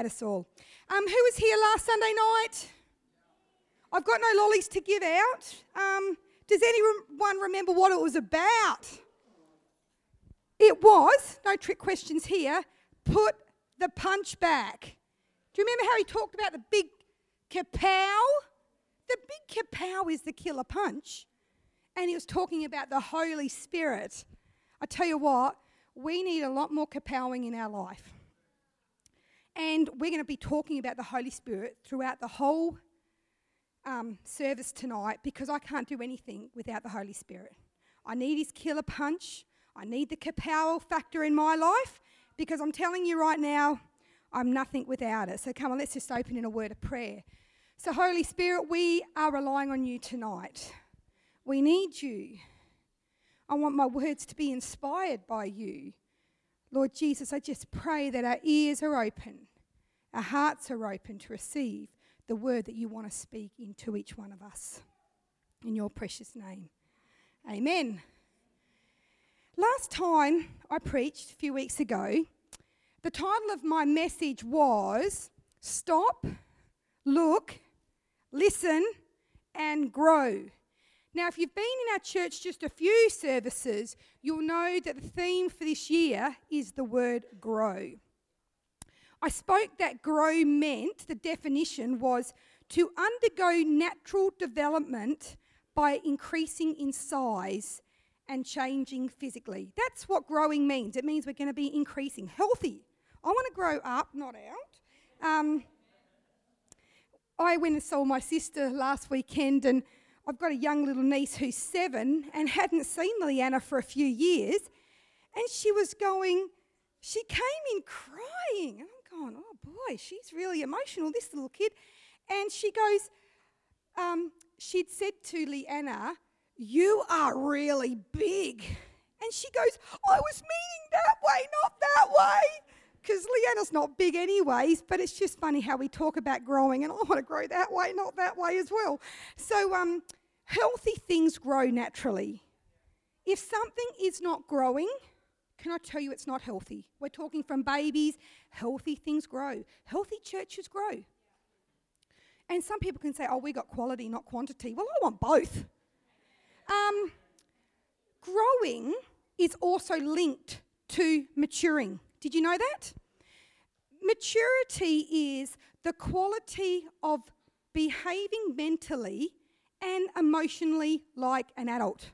at us all. Um, who was here last Sunday night? I've got no lollies to give out. Um, does anyone remember what it was about? It was, no trick questions here, put the punch back. Do you remember how he talked about the big kapow? The big kapow is the killer punch. And he was talking about the Holy Spirit. I tell you what, we need a lot more kapowing in our life. And we're going to be talking about the Holy Spirit throughout the whole um, service tonight because I can't do anything without the Holy Spirit. I need his killer punch. I need the kapow factor in my life because I'm telling you right now, I'm nothing without it. So come on, let's just open in a word of prayer. So, Holy Spirit, we are relying on you tonight. We need you. I want my words to be inspired by you. Lord Jesus, I just pray that our ears are open, our hearts are open to receive the word that you want to speak into each one of us. In your precious name. Amen. Last time I preached a few weeks ago, the title of my message was Stop, Look, Listen, and Grow. Now, if you've been in our church just a few services, you'll know that the theme for this year is the word grow. I spoke that grow meant, the definition was to undergo natural development by increasing in size and changing physically. That's what growing means. It means we're going to be increasing, healthy. I want to grow up, not out. Um, I went and saw my sister last weekend, and I've got a young little niece who's seven and hadn't seen Leanna for a few years. And she was going, she came in crying. And I'm going, oh boy, she's really emotional, this little kid. And she goes, um, she'd said to Leanna, You are really big. And she goes, I was meaning that way, not that way. Because Leanna's not big, anyways, but it's just funny how we talk about growing, and I want to grow that way, not that way as well. So, um, healthy things grow naturally. If something is not growing, can I tell you it's not healthy? We're talking from babies, healthy things grow, healthy churches grow. And some people can say, oh, we got quality, not quantity. Well, I want both. Um, growing is also linked to maturing. Did you know that? Maturity is the quality of behaving mentally and emotionally like an adult.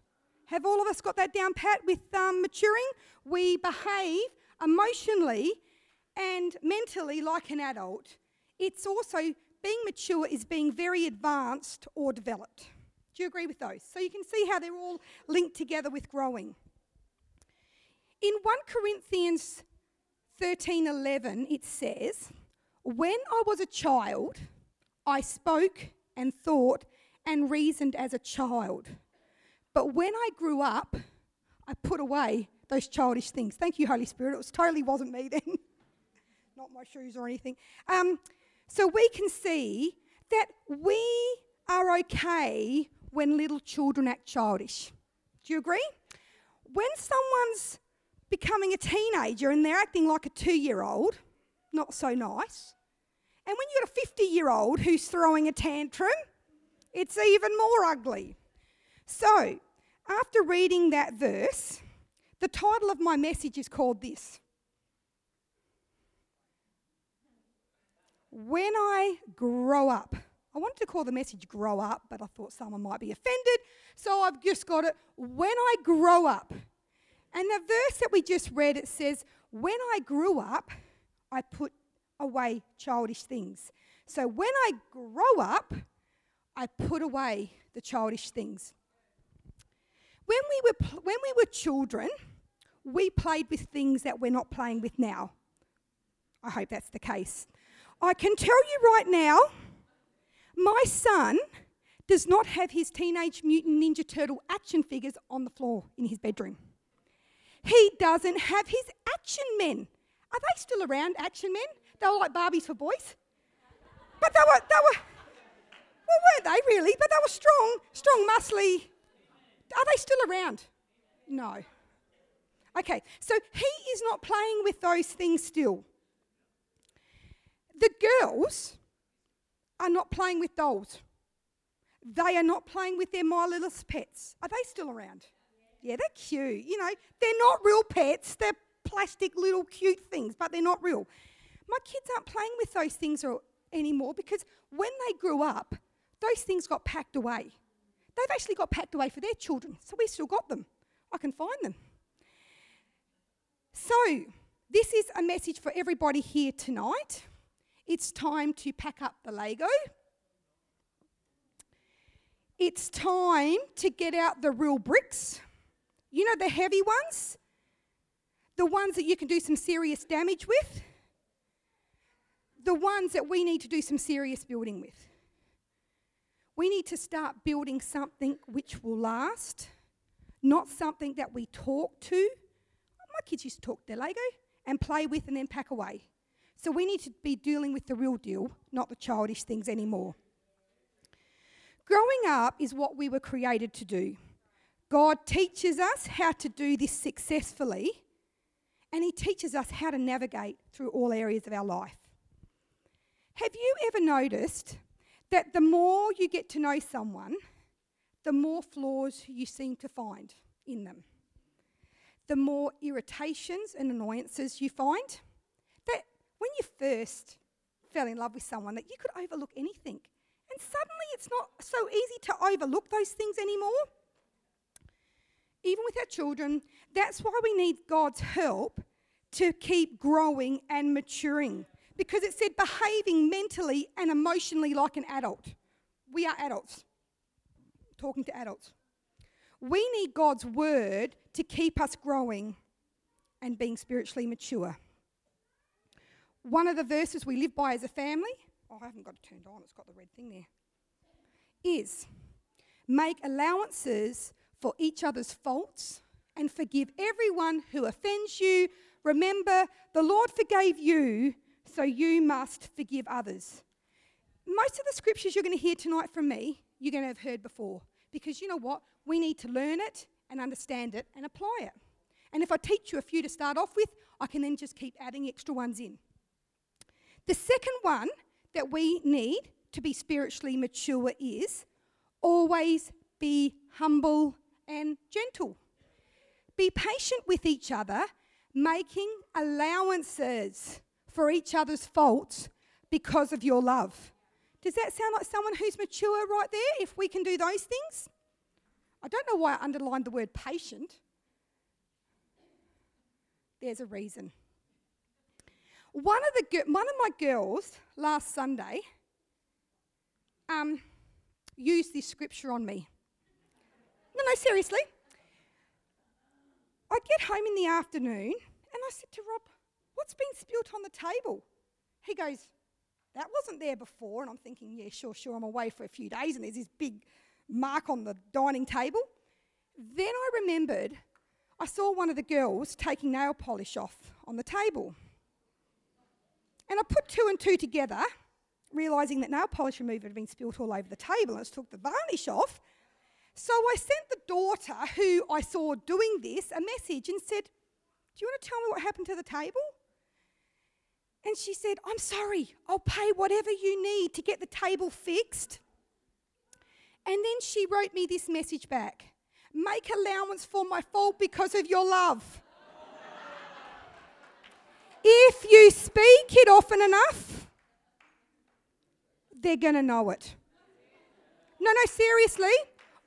Have all of us got that down pat with um, maturing? We behave emotionally and mentally like an adult. It's also being mature is being very advanced or developed. Do you agree with those? So you can see how they're all linked together with growing. In 1 Corinthians 13:11 it says, "When I was a child, I spoke and thought and reasoned as a child. But when I grew up, I put away those childish things. Thank you, Holy Spirit. It was totally wasn't me then, not my shoes or anything. Um, so we can see that we are okay when little children act childish. Do you agree? When someone's becoming a teenager and they're acting like a two year old, not so nice. And when you've got a 50 year old who's throwing a tantrum, it's even more ugly. So, after reading that verse, the title of my message is called this When I Grow Up. I wanted to call the message Grow Up, but I thought someone might be offended, so I've just got it When I Grow Up. And the verse that we just read, it says, When I grew up, I put away childish things. So when I grow up, I put away the childish things. When we were, pl- when we were children, we played with things that we're not playing with now. I hope that's the case. I can tell you right now, my son does not have his Teenage Mutant Ninja Turtle action figures on the floor in his bedroom. He doesn't have his action men. Are they still around, action men? They were like Barbies for boys. But they were, they were, well, weren't they really? But they were strong, strong, muscly. Are they still around? No. Okay, so he is not playing with those things still. The girls are not playing with dolls. They are not playing with their My Little pets. Are they still around? Yeah, they're cute. You know, they're not real pets. They're plastic little cute things, but they're not real. My kids aren't playing with those things anymore because when they grew up, those things got packed away. They've actually got packed away for their children, so we still got them. I can find them. So, this is a message for everybody here tonight. It's time to pack up the Lego. It's time to get out the real bricks. You know, the heavy ones? The ones that you can do some serious damage with? The ones that we need to do some serious building with. We need to start building something which will last, not something that we talk to. My kids used to talk their Lego and play with and then pack away. So we need to be dealing with the real deal, not the childish things anymore. Growing up is what we were created to do. God teaches us how to do this successfully, and He teaches us how to navigate through all areas of our life. Have you ever noticed that the more you get to know someone, the more flaws you seem to find in them? The more irritations and annoyances you find? That when you first fell in love with someone, that you could overlook anything and suddenly it's not so easy to overlook those things anymore. Even with our children, that's why we need God's help to keep growing and maturing. Because it said behaving mentally and emotionally like an adult. We are adults, talking to adults. We need God's word to keep us growing and being spiritually mature. One of the verses we live by as a family oh, I haven't got it turned on, it's got the red thing there, is make allowances for each other's faults and forgive everyone who offends you. Remember, the Lord forgave you, so you must forgive others. Most of the scriptures you're going to hear tonight from me, you're going to have heard before. Because you know what? We need to learn it and understand it and apply it. And if I teach you a few to start off with, I can then just keep adding extra ones in. The second one that we need to be spiritually mature is always be humble and gentle. Be patient with each other, making allowances for each other's faults because of your love. Does that sound like someone who's mature right there if we can do those things? I don't know why I underlined the word patient. There's a reason. One of, the, one of my girls last Sunday um, used this scripture on me. No, no, seriously. I get home in the afternoon and I said to Rob, What's been spilt on the table? He goes, That wasn't there before. And I'm thinking, Yeah, sure, sure. I'm away for a few days and there's this big mark on the dining table. Then I remembered I saw one of the girls taking nail polish off on the table. And I put two and two together, realising that nail polish remover had been spilt all over the table and it took the varnish off. So I sent the daughter who I saw doing this a message and said, Do you want to tell me what happened to the table? And she said, I'm sorry, I'll pay whatever you need to get the table fixed. And then she wrote me this message back Make allowance for my fault because of your love. If you speak it often enough, they're going to know it. No, no, seriously.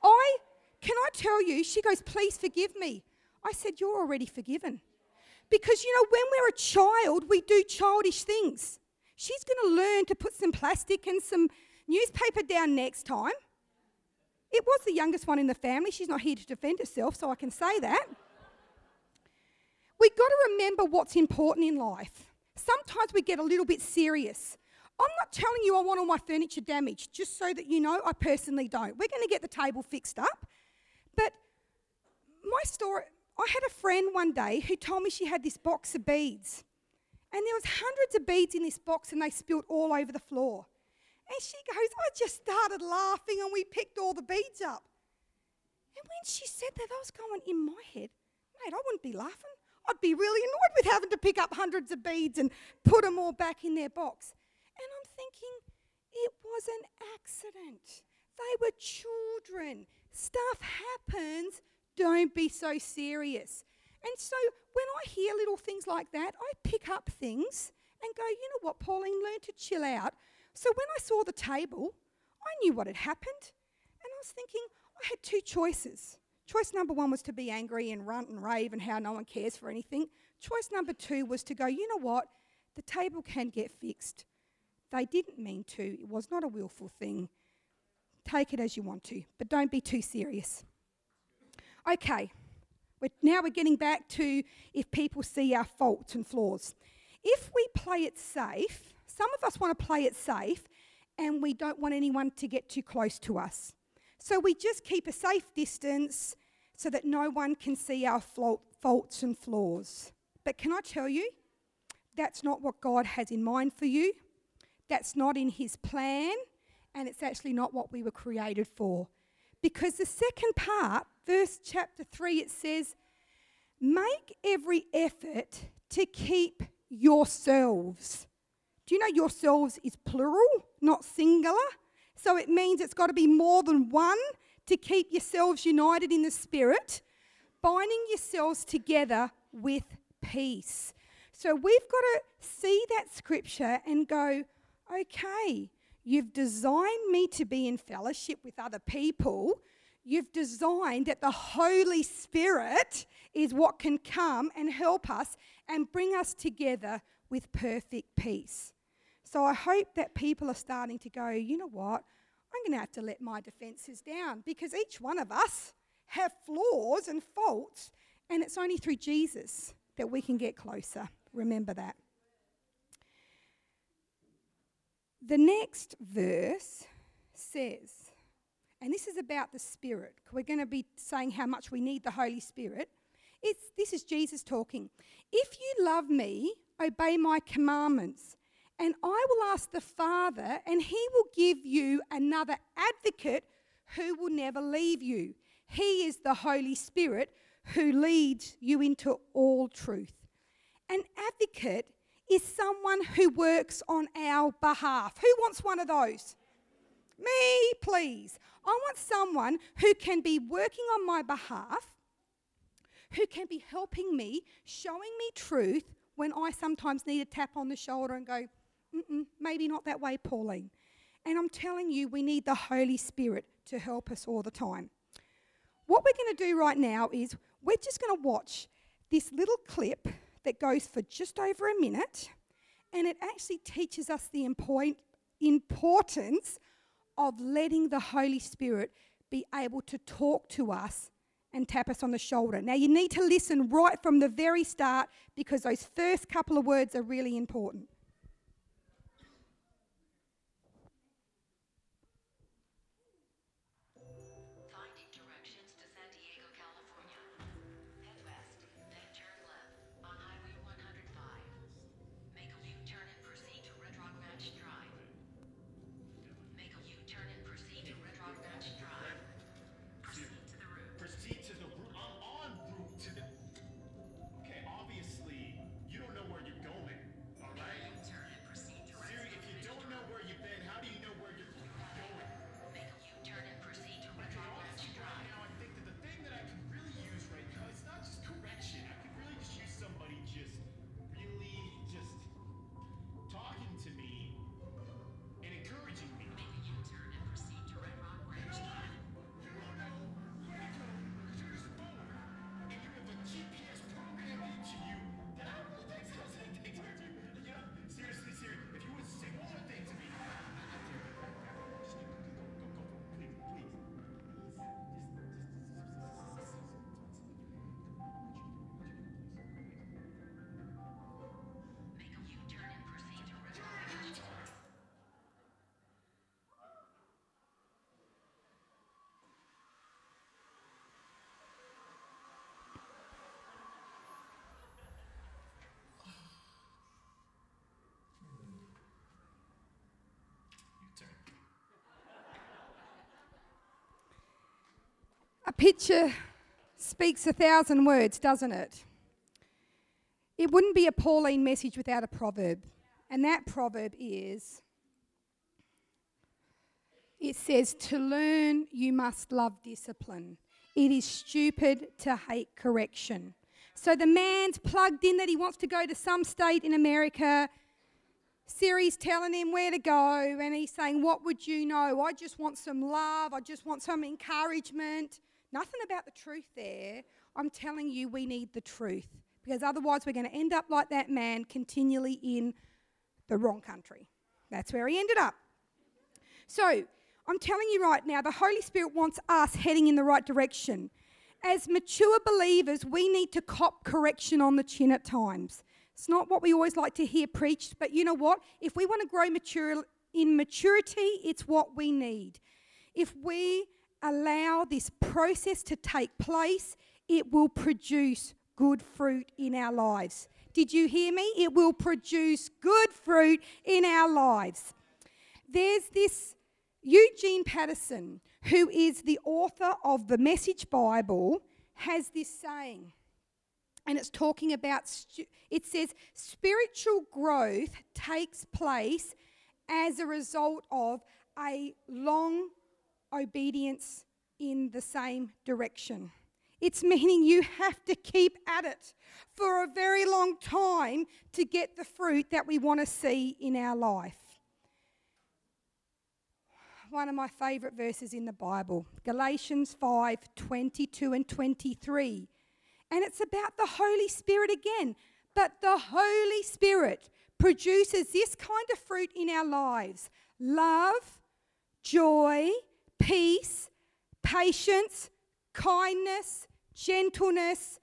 I can I tell you, she goes, please forgive me. I said, You're already forgiven. Because you know, when we're a child, we do childish things. She's going to learn to put some plastic and some newspaper down next time. It was the youngest one in the family. She's not here to defend herself, so I can say that. We've got to remember what's important in life. Sometimes we get a little bit serious. I'm not telling you I want all my furniture damaged, just so that you know I personally don't. We're going to get the table fixed up. But my story, I had a friend one day who told me she had this box of beads. And there was hundreds of beads in this box and they spilled all over the floor. And she goes, I just started laughing and we picked all the beads up. And when she said that, I was going in my head, mate, I wouldn't be laughing. I'd be really annoyed with having to pick up hundreds of beads and put them all back in their box. And I'm thinking, it was an accident. They were children. Stuff happens. Don't be so serious. And so when I hear little things like that, I pick up things and go, you know what, Pauline, learn to chill out. So when I saw the table, I knew what had happened. And I was thinking, I had two choices. Choice number one was to be angry and run and rave and how no one cares for anything. Choice number two was to go, you know what, the table can get fixed. They didn't mean to, it was not a willful thing. Take it as you want to, but don't be too serious. Okay, we're, now we're getting back to if people see our faults and flaws. If we play it safe, some of us want to play it safe and we don't want anyone to get too close to us. So we just keep a safe distance so that no one can see our faults and flaws. But can I tell you, that's not what God has in mind for you. That's not in His plan, and it's actually not what we were created for. Because the second part, verse chapter 3, it says, Make every effort to keep yourselves. Do you know yourselves is plural, not singular? So it means it's got to be more than one to keep yourselves united in the Spirit, binding yourselves together with peace. So we've got to see that scripture and go, okay, you've designed me to be in fellowship with other people. You've designed that the Holy Spirit is what can come and help us and bring us together with perfect peace. So I hope that people are starting to go, you know what? I'm going to have to let my defenses down because each one of us have flaws and faults, and it's only through Jesus that we can get closer. Remember that. The next verse says, and this is about the Spirit. We're going to be saying how much we need the Holy Spirit. It's, this is Jesus talking. If you love me, obey my commandments, and I will ask the Father, and he will give you another advocate who will never leave you. He is the Holy Spirit who leads you into all truth. An advocate is someone who works on our behalf. Who wants one of those? Me, please. I want someone who can be working on my behalf, who can be helping me, showing me truth when I sometimes need a tap on the shoulder and go, maybe not that way, Pauline. And I'm telling you, we need the Holy Spirit to help us all the time. What we're going to do right now is we're just going to watch this little clip that goes for just over a minute, and it actually teaches us the important importance of letting the Holy Spirit be able to talk to us and tap us on the shoulder. Now, you need to listen right from the very start because those first couple of words are really important. Picture speaks a thousand words, doesn't it? It wouldn't be a Pauline message without a proverb. And that proverb is It says, To learn, you must love discipline. It is stupid to hate correction. So the man's plugged in that he wants to go to some state in America. Siri's telling him where to go, and he's saying, What would you know? I just want some love. I just want some encouragement. Nothing about the truth there. I'm telling you, we need the truth because otherwise, we're going to end up like that man continually in the wrong country. That's where he ended up. So, I'm telling you right now, the Holy Spirit wants us heading in the right direction. As mature believers, we need to cop correction on the chin at times. It's not what we always like to hear preached, but you know what? If we want to grow mature, in maturity, it's what we need. If we allow this process to take place, it will produce good fruit in our lives. Did you hear me? It will produce good fruit in our lives. There's this Eugene Patterson, who is the author of the Message Bible, has this saying, and it's talking about, it says, spiritual growth takes place as a result of a long obedience in the same direction. It's meaning you have to keep at it for a very long time to get the fruit that we want to see in our life. One of my favourite verses in the Bible, Galatians 5 22 and 23. And it's about the Holy Spirit again. But the Holy Spirit produces this kind of fruit in our lives love, joy, peace, patience, kindness, gentleness,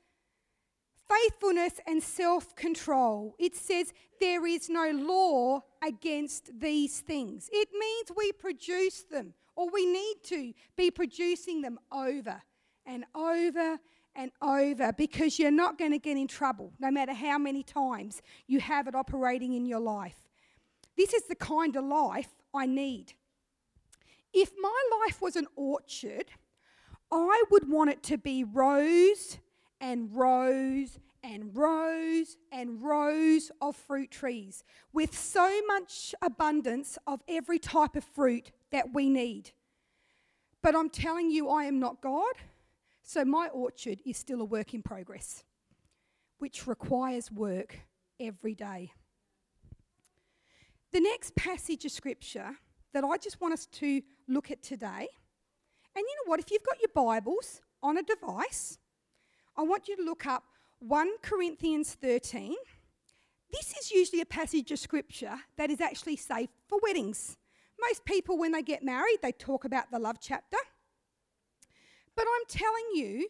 faithfulness, and self control. It says there is no law against these things. It means we produce them, or we need to be producing them over and over and over because you're not going to get in trouble no matter how many times you have it operating in your life. This is the kind of life I need. If my life was an orchard, I would want it to be rows and rows and rows and rows of fruit trees with so much abundance of every type of fruit that we need. But I'm telling you, I am not God, so my orchard is still a work in progress, which requires work every day. The next passage of scripture that I just want us to look at today and you know what? If you've got your Bibles on a device, I want you to look up 1 Corinthians 13. This is usually a passage of scripture that is actually safe for weddings. Most people, when they get married, they talk about the love chapter. But I'm telling you,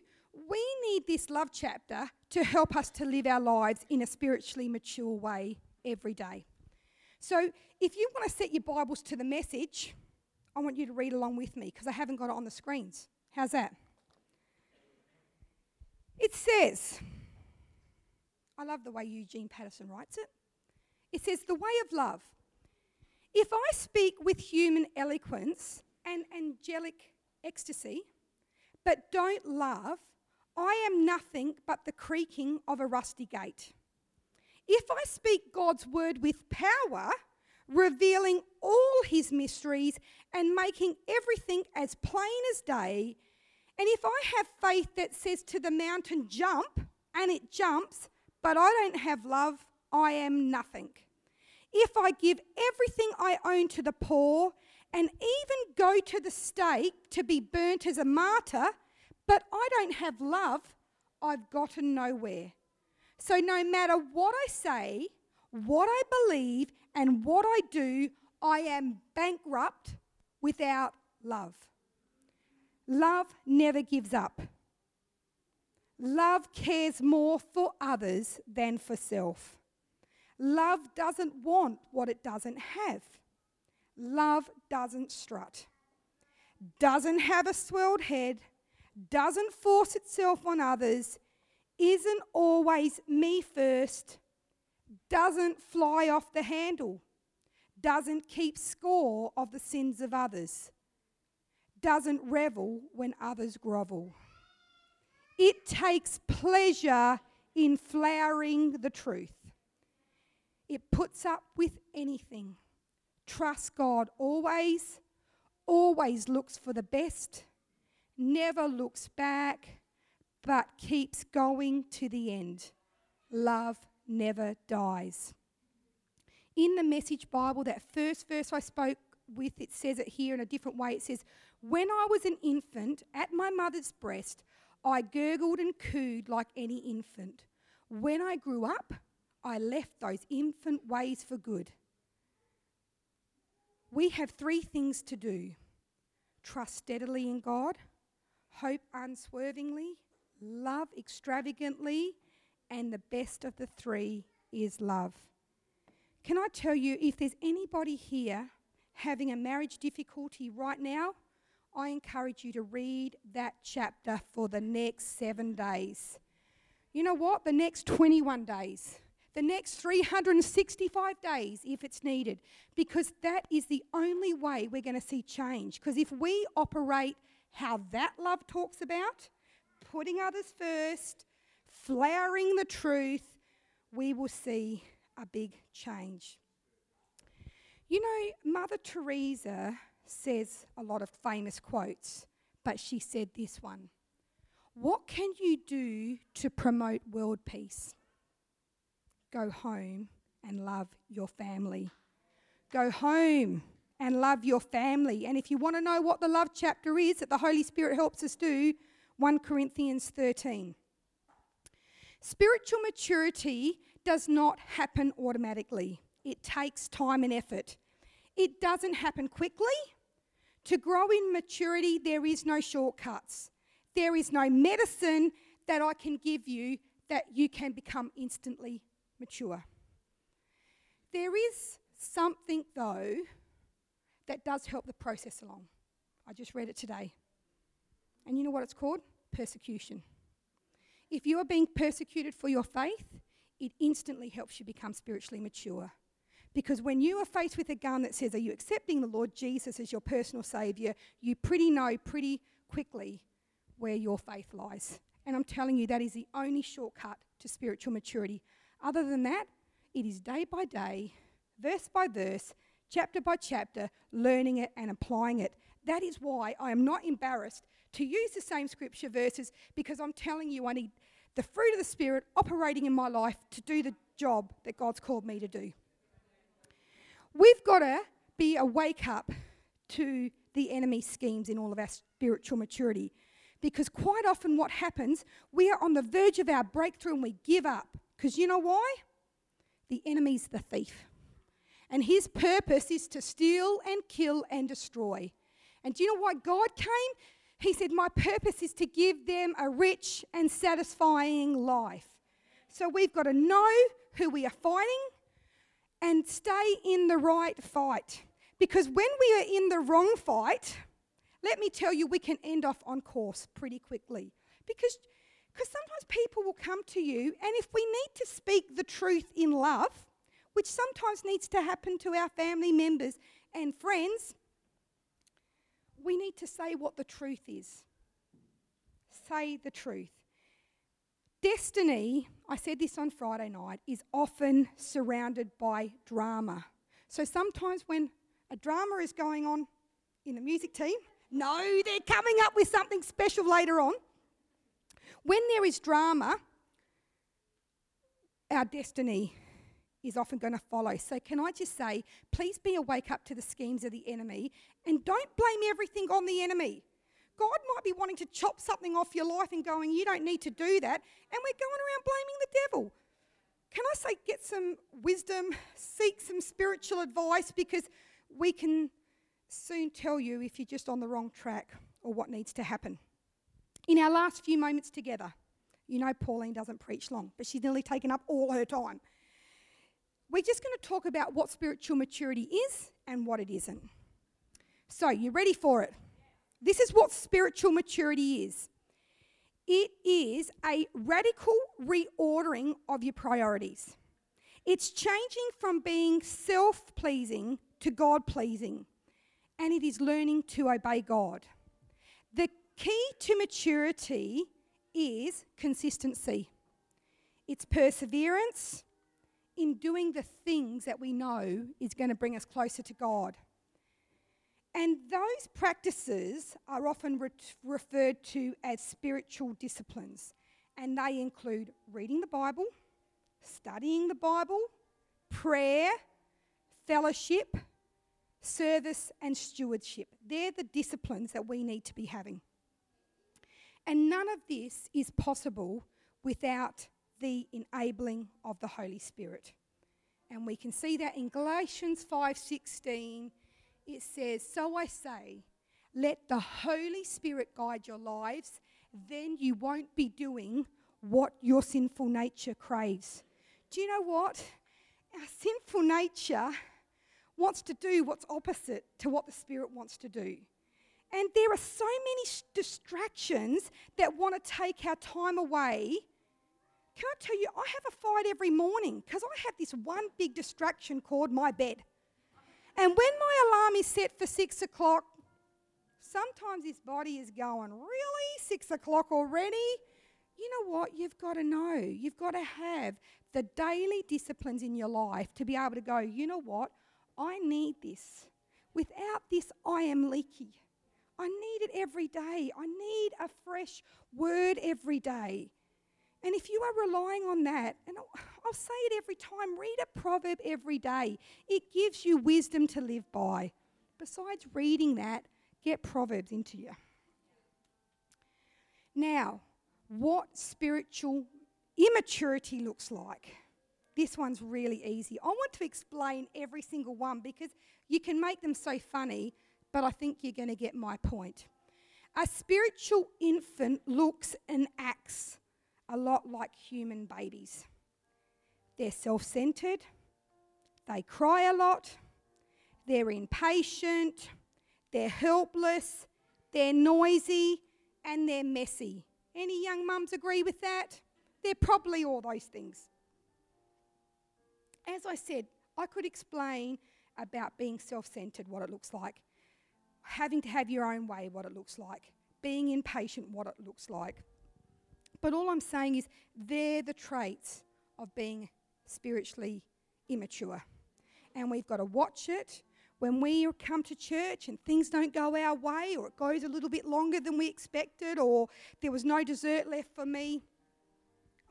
we need this love chapter to help us to live our lives in a spiritually mature way every day. So if you want to set your Bibles to the message, I want you to read along with me because I haven't got it on the screens. How's that? It says, I love the way Eugene Patterson writes it. It says, The way of love. If I speak with human eloquence and angelic ecstasy, but don't love, I am nothing but the creaking of a rusty gate. If I speak God's word with power, revealing all his mysteries and making everything as plain as day. And if I have faith that says to the mountain, jump, and it jumps, but I don't have love, I am nothing. If I give everything I own to the poor and even go to the stake to be burnt as a martyr, but I don't have love, I've gotten nowhere. So no matter what I say, what I believe, and what I do, I am bankrupt without love. Love never gives up. Love cares more for others than for self. Love doesn't want what it doesn't have. Love doesn't strut, doesn't have a swelled head, doesn't force itself on others, isn't always me first, doesn't fly off the handle, doesn't keep score of the sins of others, doesn't revel when others grovel. It takes pleasure in flowering the truth. It puts up with anything. Trust God always, always looks for the best, never looks back, but keeps going to the end. Love never dies. In the Message Bible, that first verse I spoke with, it says it here in a different way. It says, When I was an infant at my mother's breast, I gurgled and cooed like any infant. When I grew up, I left those infant ways for good. We have three things to do trust steadily in God, hope unswervingly, love extravagantly, and the best of the three is love. Can I tell you, if there's anybody here having a marriage difficulty right now, I encourage you to read that chapter for the next seven days. You know what? The next 21 days, the next 365 days, if it's needed, because that is the only way we're going to see change. Because if we operate how that love talks about, putting others first, flowering the truth, we will see a big change. You know, Mother Teresa says a lot of famous quotes, but she said this one What can you do to promote world peace? Go home and love your family. Go home and love your family. And if you want to know what the love chapter is that the Holy Spirit helps us do, 1 Corinthians 13. Spiritual maturity does not happen automatically, it takes time and effort. It doesn't happen quickly. To grow in maturity, there is no shortcuts. There is no medicine that I can give you that you can become instantly mature. There is something, though, that does help the process along. I just read it today. And you know what it's called? Persecution. If you are being persecuted for your faith, it instantly helps you become spiritually mature. Because when you are faced with a gun that says, Are you accepting the Lord Jesus as your personal Saviour? you pretty know pretty quickly where your faith lies. And I'm telling you, that is the only shortcut to spiritual maturity. Other than that, it is day by day, verse by verse, chapter by chapter, learning it and applying it. That is why I am not embarrassed to use the same scripture verses because I'm telling you, I need the fruit of the Spirit operating in my life to do the job that God's called me to do. We've got to be a wake up to the enemy's schemes in all of our spiritual maturity. Because quite often, what happens, we are on the verge of our breakthrough and we give up. Because you know why? The enemy's the thief. And his purpose is to steal and kill and destroy. And do you know why God came? He said, My purpose is to give them a rich and satisfying life. So we've got to know who we are fighting and stay in the right fight. Because when we are in the wrong fight, let me tell you, we can end off on course pretty quickly. Because because sometimes people will come to you, and if we need to speak the truth in love, which sometimes needs to happen to our family members and friends, we need to say what the truth is. Say the truth. Destiny, I said this on Friday night, is often surrounded by drama. So sometimes when a drama is going on in the music team, no, they're coming up with something special later on. When there is drama, our destiny is often going to follow. So, can I just say, please be awake up to the schemes of the enemy and don't blame everything on the enemy. God might be wanting to chop something off your life and going, you don't need to do that. And we're going around blaming the devil. Can I say, get some wisdom, seek some spiritual advice because we can soon tell you if you're just on the wrong track or what needs to happen. In our last few moments together, you know, Pauline doesn't preach long, but she's nearly taken up all her time we're just going to talk about what spiritual maturity is and what it isn't. So, you ready for it? This is what spiritual maturity is it is a radical reordering of your priorities. It's changing from being self pleasing to God pleasing, and it is learning to obey God. The key to maturity is consistency, it's perseverance, in doing the things that we know is going to bring us closer to God. And those practices are often re- referred to as spiritual disciplines, and they include reading the Bible, studying the Bible, prayer, fellowship, service, and stewardship. They're the disciplines that we need to be having. And none of this is possible without the enabling of the Holy Spirit. And we can see that in Galatians 5:16 it says, "So I say, let the Holy Spirit guide your lives, then you won't be doing what your sinful nature craves." Do you know what? Our sinful nature wants to do what's opposite to what the Spirit wants to do. And there are so many distractions that want to take our time away. Can I tell you, I have a fight every morning because I have this one big distraction called my bed. And when my alarm is set for six o'clock, sometimes this body is going, Really? Six o'clock already? You know what? You've got to know. You've got to have the daily disciplines in your life to be able to go, You know what? I need this. Without this, I am leaky. I need it every day. I need a fresh word every day. And if you are relying on that, and I'll, I'll, say it every time read a proverb every day. It gives you wisdom to live by. Besides reading that, get Proverbs into you. Now, what spiritual immaturity looks like. This one's really easy. I want to explain every single one because you can make them so funny, but I think you're going to get my point. A spiritual infant looks and acts a lot like human babies. They're self centered, they cry a lot, they're impatient, they're helpless, they're noisy, and they're messy. Any young mums agree with that? They're probably all those things. As I said, I could explain about being self centered, what it looks like, having to have your own way, what it looks like, being impatient, what it looks like. But all I'm saying is they're the traits of being spiritually immature. And we've got to watch it. When we come to church and things don't go our way, or it goes a little bit longer than we expected, or there was no dessert left for me,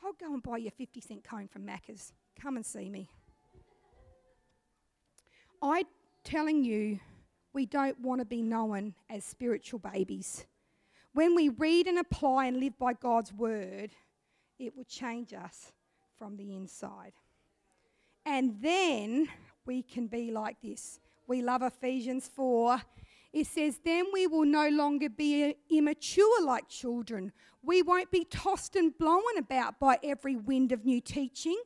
I'll go and buy you a 50 cent cone from Macca's. Come and see me. I'm telling you, we don't want to be known as spiritual babies. When we read and apply and live by God's word, it will change us from the inside. And then we can be like this. We love Ephesians 4. It says, Then we will no longer be immature like children. We won't be tossed and blown about by every wind of new teaching.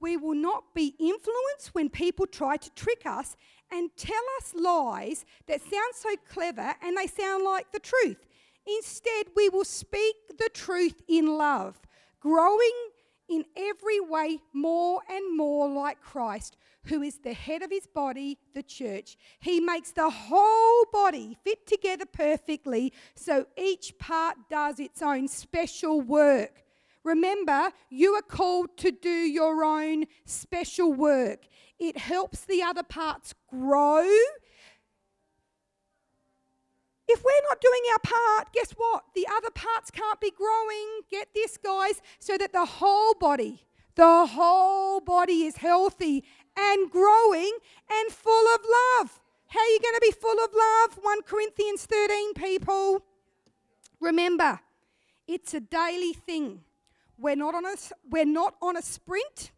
We will not be influenced when people try to trick us and tell us lies that sound so clever and they sound like the truth. Instead, we will speak the truth in love, growing in every way more and more like Christ, who is the head of his body, the church. He makes the whole body fit together perfectly so each part does its own special work. Remember, you are called to do your own special work. It helps the other parts grow. If we're not doing our part, guess what? The other parts can't be growing. Get this, guys, so that the whole body, the whole body is healthy and growing and full of love. How are you going to be full of love? 1 Corinthians 13, people. Remember, it's a daily thing. We're not on a, we're not on a sprint,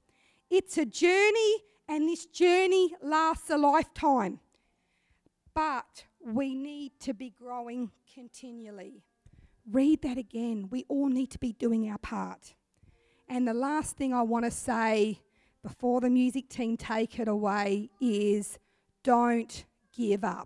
it's a journey, and this journey lasts a lifetime. But we need to be growing continually. Read that again. We all need to be doing our part. And the last thing I want to say before the music team take it away is don't give up.